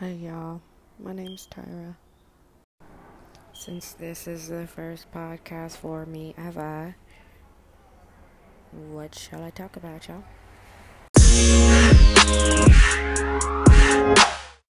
Hi y'all, my name's Tyra. Since this is the first podcast for me ever, what shall I talk about, y'all?